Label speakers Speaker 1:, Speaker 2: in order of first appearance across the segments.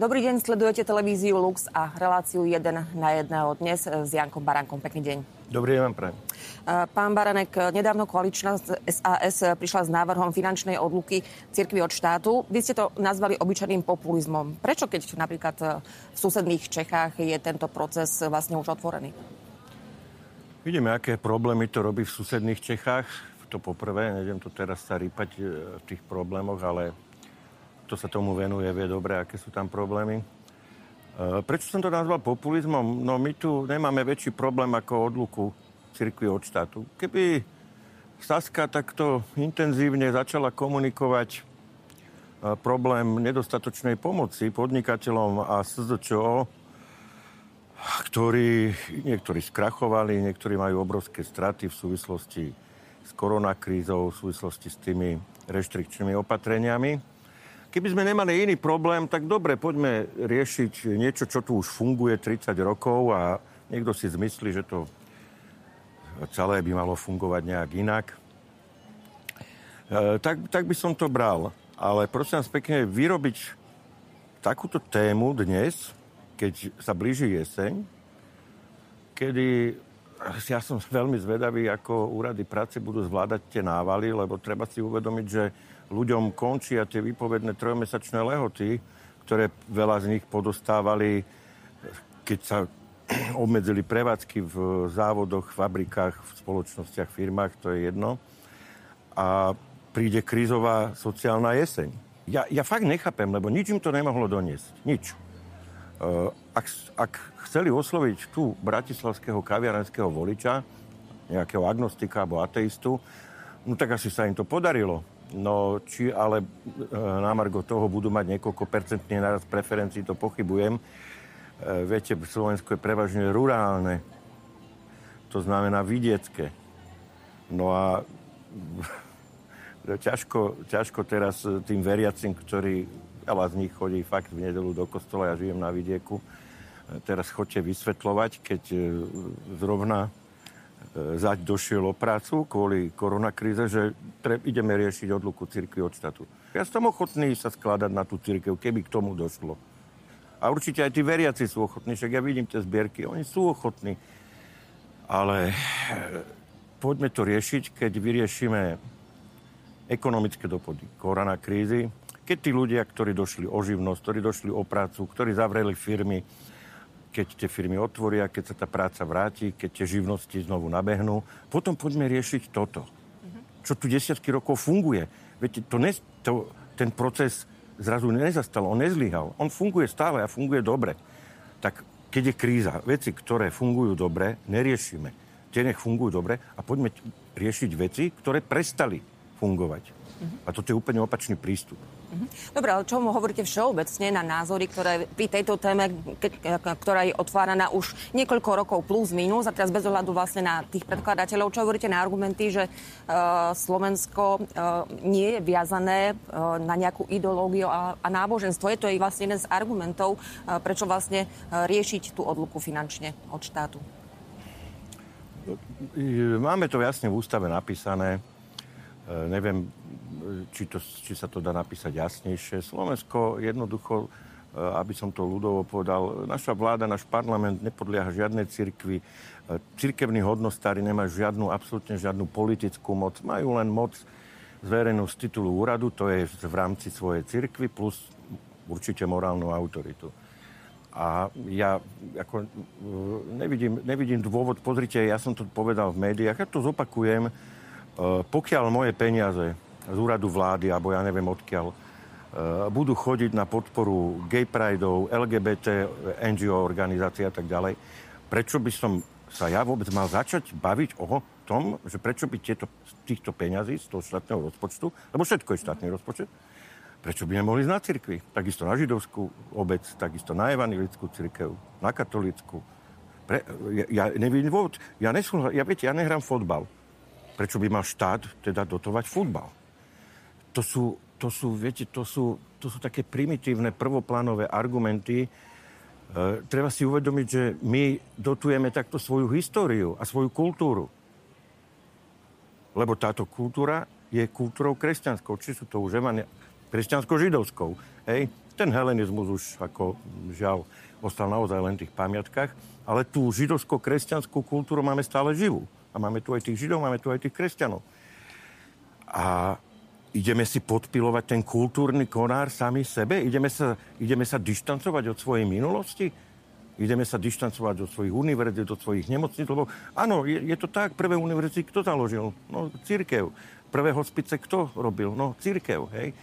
Speaker 1: Dobrý deň, sledujete televíziu Lux a reláciu 1 na 1 dnes s Jankom Barankom. Pekný deň.
Speaker 2: Dobrý deň vám prajem.
Speaker 1: Pán Baranek, nedávno koaličná SAS prišla s návrhom finančnej odluky cirkvi od štátu. Vy ste to nazvali obyčajným populizmom. Prečo, keď napríklad v susedných Čechách je tento proces vlastne už otvorený?
Speaker 2: Vidíme, aké problémy to robí v susedných Čechách. To poprvé, nejdem tu teraz sa rýpať v tých problémoch, ale kto sa tomu venuje, vie dobre, aké sú tam problémy. E, prečo som to nazval populizmom? No my tu nemáme väčší problém ako odluku cirkvi od štátu. Keby Saska takto intenzívne začala komunikovať e, problém nedostatočnej pomoci podnikateľom a SZČO, ktorí, niektorí skrachovali, niektorí majú obrovské straty v súvislosti s koronakrízou, v súvislosti s tými reštrikčnými opatreniami, Keby sme nemali iný problém, tak dobre, poďme riešiť niečo, čo tu už funguje 30 rokov a niekto si zmyslí, že to celé by malo fungovať nejak inak. E, tak, tak by som to bral. Ale prosím vás pekne, vyrobiť takúto tému dnes, keď sa blíži jeseň, kedy ja som veľmi zvedavý, ako úrady práce budú zvládať tie návaly, lebo treba si uvedomiť, že ľuďom končia tie výpovedné trojmesačné lehoty, ktoré veľa z nich podostávali, keď sa obmedzili prevádzky v závodoch, fabrikách, v spoločnostiach, firmách, to je jedno. A príde krízová sociálna jeseň. Ja, ja fakt nechápem, lebo nič im to nemohlo doniesť. Nič. Ak, ak chceli osloviť tu bratislavského kaviarenského voliča, nejakého agnostika alebo ateistu, no tak asi sa im to podarilo. No, či ale e, na toho budú mať niekoľko percentný naraz preferencií, to pochybujem. E, viete, Slovensko je prevažne rurálne, to znamená vidiecké. No a ťažko, ťažko teraz tým veriacim, ktorí veľa z nich chodí fakt v nedelu do kostola, ja žijem na vidieku, e, teraz chodte vysvetľovať, keď zrovna zať došiel o prácu kvôli koronakríze, že tre, ideme riešiť odluku cirkvi od štátu. Ja som ochotný sa skladať na tú cirkev, keby k tomu došlo. A určite aj tí veriaci sú ochotní, však ja vidím tie zbierky, oni sú ochotní. Ale poďme to riešiť, keď vyriešime ekonomické dopady koronakrízy, keď tí ľudia, ktorí došli o živnosť, ktorí došli o prácu, ktorí zavreli firmy, keď tie firmy otvoria, keď sa tá práca vráti, keď tie živnosti znovu nabehnú. Potom poďme riešiť toto, čo tu desiatky rokov funguje. Viete, to ne, to, ten proces zrazu nezastal, on nezlyhal. On funguje stále a funguje dobre. Tak keď je kríza, veci, ktoré fungujú dobre, neriešime. Tie nech fungujú dobre a poďme riešiť veci, ktoré prestali fungovať. Uh-huh. A toto je úplne opačný prístup.
Speaker 1: Mhm. Dobre, ale čo mu hovoríte všeobecne na názory, ktoré pri tejto téme, keď, ktorá je otváraná už niekoľko rokov plus minus a teraz bez ohľadu vlastne na tých predkladateľov, čo hovoríte na argumenty, že uh, Slovensko uh, nie je viazané uh, na nejakú ideológiu a, a náboženstvo. Je to aj vlastne jeden z argumentov, uh, prečo vlastne uh, riešiť tú odluku finančne od štátu.
Speaker 2: Máme to jasne v ústave napísané. Neviem, či, to, či sa to dá napísať jasnejšie. Slovensko jednoducho, eh, aby som to ľudovo povedal, naša vláda, náš parlament nepodlieha žiadnej cirkvi. Eh, cirkevní hodnostári nemajú žiadnu, absolútne žiadnu politickú moc. Majú len moc zverenú z titulu úradu, to je v rámci svojej cirkvy, plus určite morálnu autoritu. A ja ako, nevidím, nevidím dôvod, pozrite, ja som to povedal v médiách, ja to zopakujem, pokiaľ moje peniaze z úradu vlády, alebo ja neviem odkiaľ, e, budú chodiť na podporu gay prideov, LGBT, NGO organizácií a tak ďalej. Prečo by som sa ja vôbec mal začať baviť o tom, že prečo by tieto, týchto peňazí z toho štátneho rozpočtu, lebo všetko je štátny rozpočet, prečo by nemohli ísť na cirkvi? Takisto na židovskú obec, takisto na evangelickú cirkev, na katolickú. Pre, ja, ja neviem dôvod. Ja, nesúhla, ja, viete, ja nehrám fotbal. Prečo by mal štát teda dotovať futbal? To sú, to sú, viete, to sú, to sú také primitívne prvoplánové argumenty. E, treba si uvedomiť, že my dotujeme takto svoju históriu a svoju kultúru. Lebo táto kultúra je kultúrou kresťanskou. Či sú to už emania, kresťansko-židovskou. Hej? ten helenizmus už ako žiaľ ostal naozaj len v tých pamiatkách, ale tú židovsko-kresťanskú kultúru máme stále živú. A máme tu aj tých židov, máme tu aj tých kresťanov. A ideme si podpilovať ten kultúrny konár sami sebe? Ideme sa, ideme sa dištancovať od svojej minulosti? Ideme sa dištancovať od svojich univerzít, od svojich nemocníc? Lebo áno, je, je to tak. Prvé univerzity kto založil? No, církev. Prvé hospice kto robil? No, církev, hej.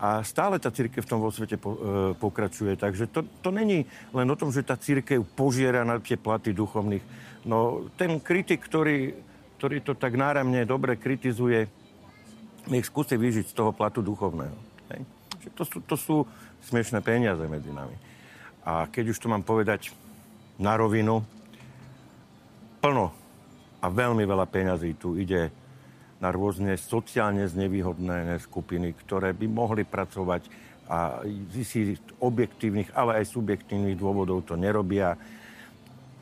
Speaker 2: A stále tá církev v tom vo svete po, e, pokračuje. Takže to, to není len o tom, že tá církev požiera na tie platy duchovných. No ten kritik, ktorý, ktorý to tak náramne dobre kritizuje, nech skúsi vyžiť z toho platu duchovného. Hej? To, sú, to sú smiešné peniaze medzi nami. A keď už to mám povedať na rovinu, plno a veľmi veľa peňazí tu ide na rôzne sociálne znevýhodné skupiny, ktoré by mohli pracovať a z objektívnych, ale aj subjektívnych dôvodov to nerobia.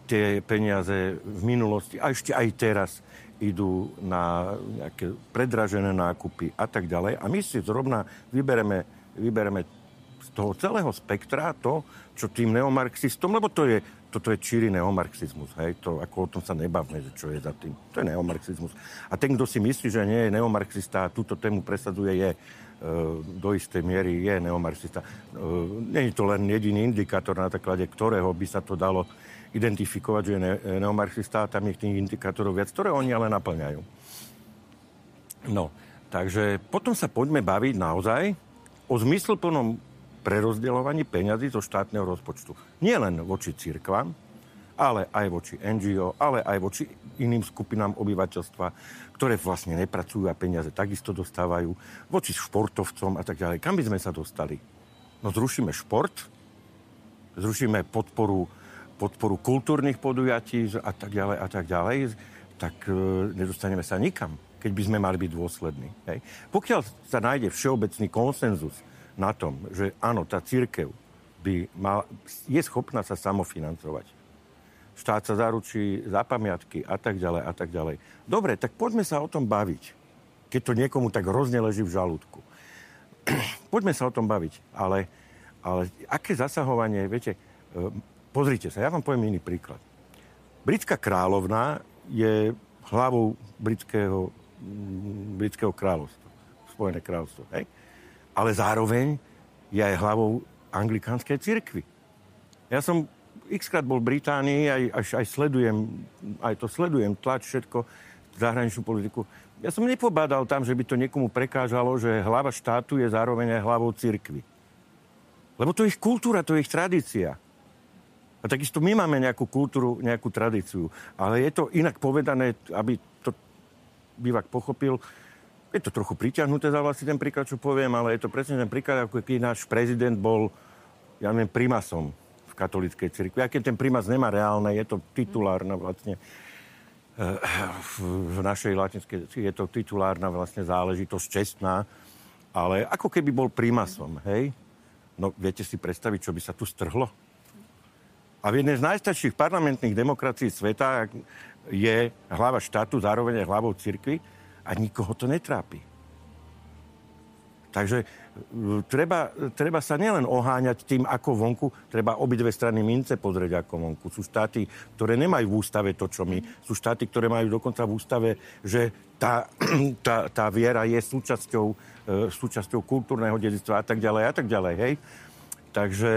Speaker 2: Tie peniaze v minulosti a ešte aj teraz idú na nejaké predražené nákupy a tak ďalej. A my si zrovna vybereme, vybereme z toho celého spektra to, čo tým neomarxistom, lebo to je toto je číry neomarxizmus. Hej? To, ako o tom sa nebavme, že čo je za tým. To je neomarxizmus. A ten, kto si myslí, že nie je neomarxista a túto tému presadzuje, je e, do istej miery je neomarxista. E, je to len jediný indikátor, na základe ktorého by sa to dalo identifikovať, že je ne, neomarxista a tam je tých indikátorov viac, ktoré oni ale naplňajú. No, takže potom sa poďme baviť naozaj o zmysluplnom prerozdeľovaní peňazí zo štátneho rozpočtu. Nie len voči církvam, ale aj voči NGO, ale aj voči iným skupinám obyvateľstva, ktoré vlastne nepracujú a peniaze takisto dostávajú, voči športovcom a tak ďalej. Kam by sme sa dostali? No zrušíme šport, zrušíme podporu, podporu kultúrnych podujatí a tak ďalej a tak ďalej, tak e, nedostaneme sa nikam, keď by sme mali byť dôslední. Hej. Pokiaľ sa nájde všeobecný konsenzus na tom, že áno, tá církev by mal, je schopná sa samofinancovať. Štát sa zaručí za pamiatky a tak ďalej a tak ďalej. Dobre, tak poďme sa o tom baviť, keď to niekomu tak hrozne leží v žalúdku. poďme sa o tom baviť, ale, ale aké zasahovanie, viete, e, pozrite sa, ja vám poviem iný príklad. Britská kráľovná je hlavou britského, britského kráľovstva, Spojené kráľovstvo. Hej? ale zároveň je aj hlavou anglikánskej cirkvi. Ja som xkrát bol v Británii, aj, až, aj sledujem, aj to sledujem, tlač všetko, zahraničnú politiku. Ja som nepobádal tam, že by to niekomu prekážalo, že hlava štátu je zároveň aj hlavou cirkvi. Lebo to je ich kultúra, to je ich tradícia. A takisto my máme nejakú kultúru, nejakú tradíciu. Ale je to inak povedané, aby to bývak pochopil, je to trochu priťahnuté za vlastne ten príklad, čo poviem, ale je to presne ten príklad, ako keď náš prezident bol, ja neviem, primasom v katolíckej cirkvi. Aj keď ten primas nemá reálne, je to titulárna vlastne eh, v našej latinskej, je to titulárna vlastne záležitosť čestná, ale ako keby bol primasom, hej? No viete si predstaviť, čo by sa tu strhlo? A v jednej z najstarších parlamentných demokracií sveta je hlava štátu zároveň aj hlavou cirkvi a nikoho to netrápi. Takže e, treba, treba sa nielen oháňať tým, ako vonku, treba obidve strany mince pozrieť ako vonku. Sú štáty, ktoré nemajú v ústave to, čo my. Sú štáty, ktoré majú dokonca v ústave, že tá, tá, tá viera je súčasťou, e, súčasťou kultúrneho dedictva a tak ďalej a tak ďalej. Hej? Takže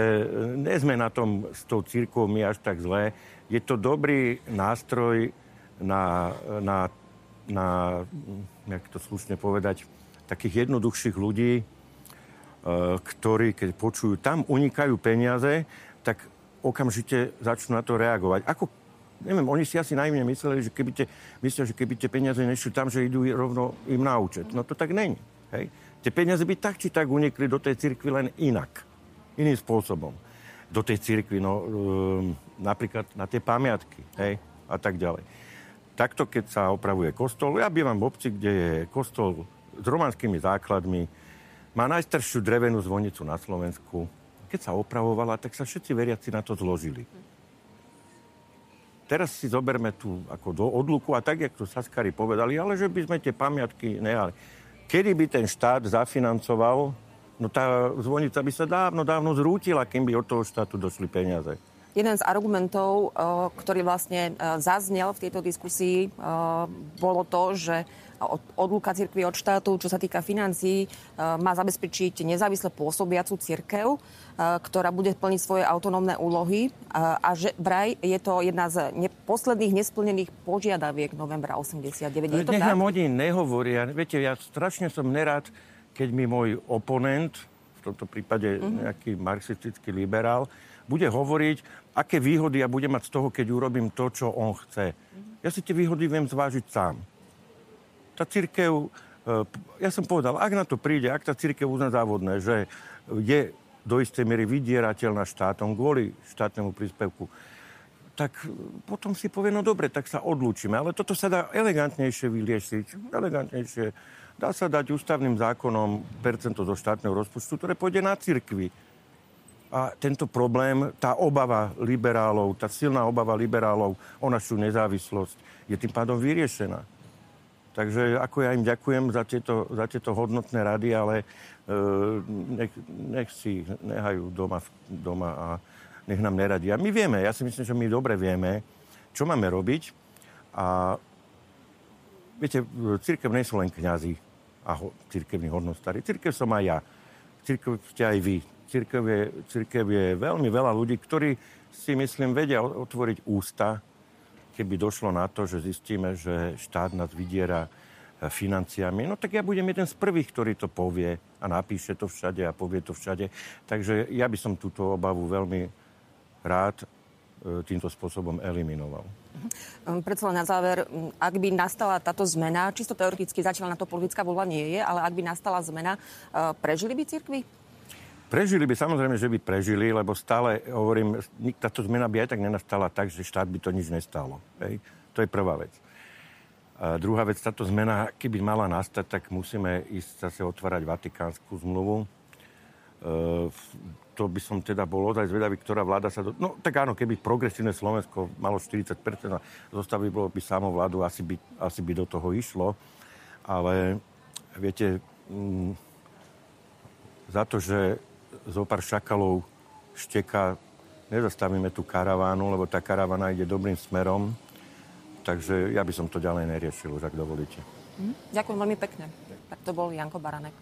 Speaker 2: nie sme na tom s tou církou my až tak zlé. Je to dobrý nástroj na, na na, jak to slušne povedať, takých jednoduchších ľudí, e, ktorí, keď počujú, tam unikajú peniaze, tak okamžite začnú na to reagovať. Ako, neviem, oni si asi najmä mysleli, že keby tie, myslia, že keby tie peniaze nešli tam, že idú rovno im na účet. No to tak není. Hej? Tie peniaze by tak či tak unikli do tej cirkvi len inak. Iným spôsobom. Do tej cirkvi, no, um, napríklad na tie pamiatky, hej, a tak ďalej takto, keď sa opravuje kostol, ja bývam v obci, kde je kostol s romanskými základmi, má najstaršiu drevenú zvonicu na Slovensku. Keď sa opravovala, tak sa všetci veriaci na to zložili. Teraz si zoberme tu ako do odluku a tak, jak to Saskari povedali, ale že by sme tie pamiatky nehali. Kedy by ten štát zafinancoval no tá zvonica by sa dávno, dávno zrútila, kým by od toho štátu došli peniaze.
Speaker 1: Jeden z argumentov, ktorý vlastne zaznel v tejto diskusii, bolo to, že odluka cirkvi od štátu, čo sa týka financií, má zabezpečiť nezávisle pôsobiacu cirkev, ktorá bude plniť svoje autonómne úlohy a že vraj je to jedna z ne, posledných nesplnených požiadaviek novembra 89. Je
Speaker 2: to Nech nám oni nehovoria. Viete, ja strašne som nerád, keď mi môj oponent, v tomto prípade mm-hmm. nejaký marxistický liberál, bude hovoriť, aké výhody ja budem mať z toho, keď urobím to, čo on chce. Ja si tie výhody viem zvážiť sám. Tá církev, e, ja som povedal, ak na to príde, ak tá církev uzná závodné, že je do istej miery vydierateľná štátom kvôli štátnemu príspevku, tak potom si povie, no dobre, tak sa odlúčime. Ale toto sa dá elegantnejšie vyliešiť. Elegantnejšie. Dá sa dať ústavným zákonom percento zo štátneho rozpočtu, ktoré pôjde na cirkvi. A tento problém, tá obava liberálov, tá silná obava liberálov o našu nezávislosť je tým pádom vyriešená. Takže ako ja im ďakujem za tieto, za tieto hodnotné rady, ale e, nech, nech si nehajú doma, doma a nech nám neradia. My vieme, ja si myslím, že my dobre vieme, čo máme robiť. A viete, církev nie sú len kňazi a ho, církevní hodnostári. Církev som aj ja. Církev ste aj vy církev je, církev je veľmi veľa ľudí, ktorí si myslím vedia otvoriť ústa, keby došlo na to, že zistíme, že štát nás vydiera e, financiami. No tak ja budem jeden z prvých, ktorý to povie a napíše to všade a povie to všade. Takže ja by som túto obavu veľmi rád e, týmto spôsobom eliminoval.
Speaker 1: Mhm. Predsa len na záver, ak by nastala táto zmena, čisto teoreticky zatiaľ na to politická voľba nie je, ale ak by nastala zmena, e, prežili by cirkvi?
Speaker 2: Prežili by, samozrejme, že by prežili, lebo stále, hovorím, táto zmena by aj tak nenastala tak, že štát by to nič nestalo. Hej? To je prvá vec. A druhá vec, táto zmena, keby mala nastať, tak musíme ísť zase otvárať Vatikánsku zmluvu. E, to by som teda bol ozaj zvedavý, ktorá vláda sa... Do... No tak áno, keby progresívne Slovensko malo 40% a zostaví bolo by samovládu, asi by, asi by do toho išlo. Ale viete, m, za to, že zo pár šakalov šteka, nezastavíme tú karavánu, lebo tá karavána ide dobrým smerom. Takže ja by som to ďalej neriešil, už ak dovolíte.
Speaker 1: Hm? Ďakujem veľmi pekne. Tak to bol Janko Baranek.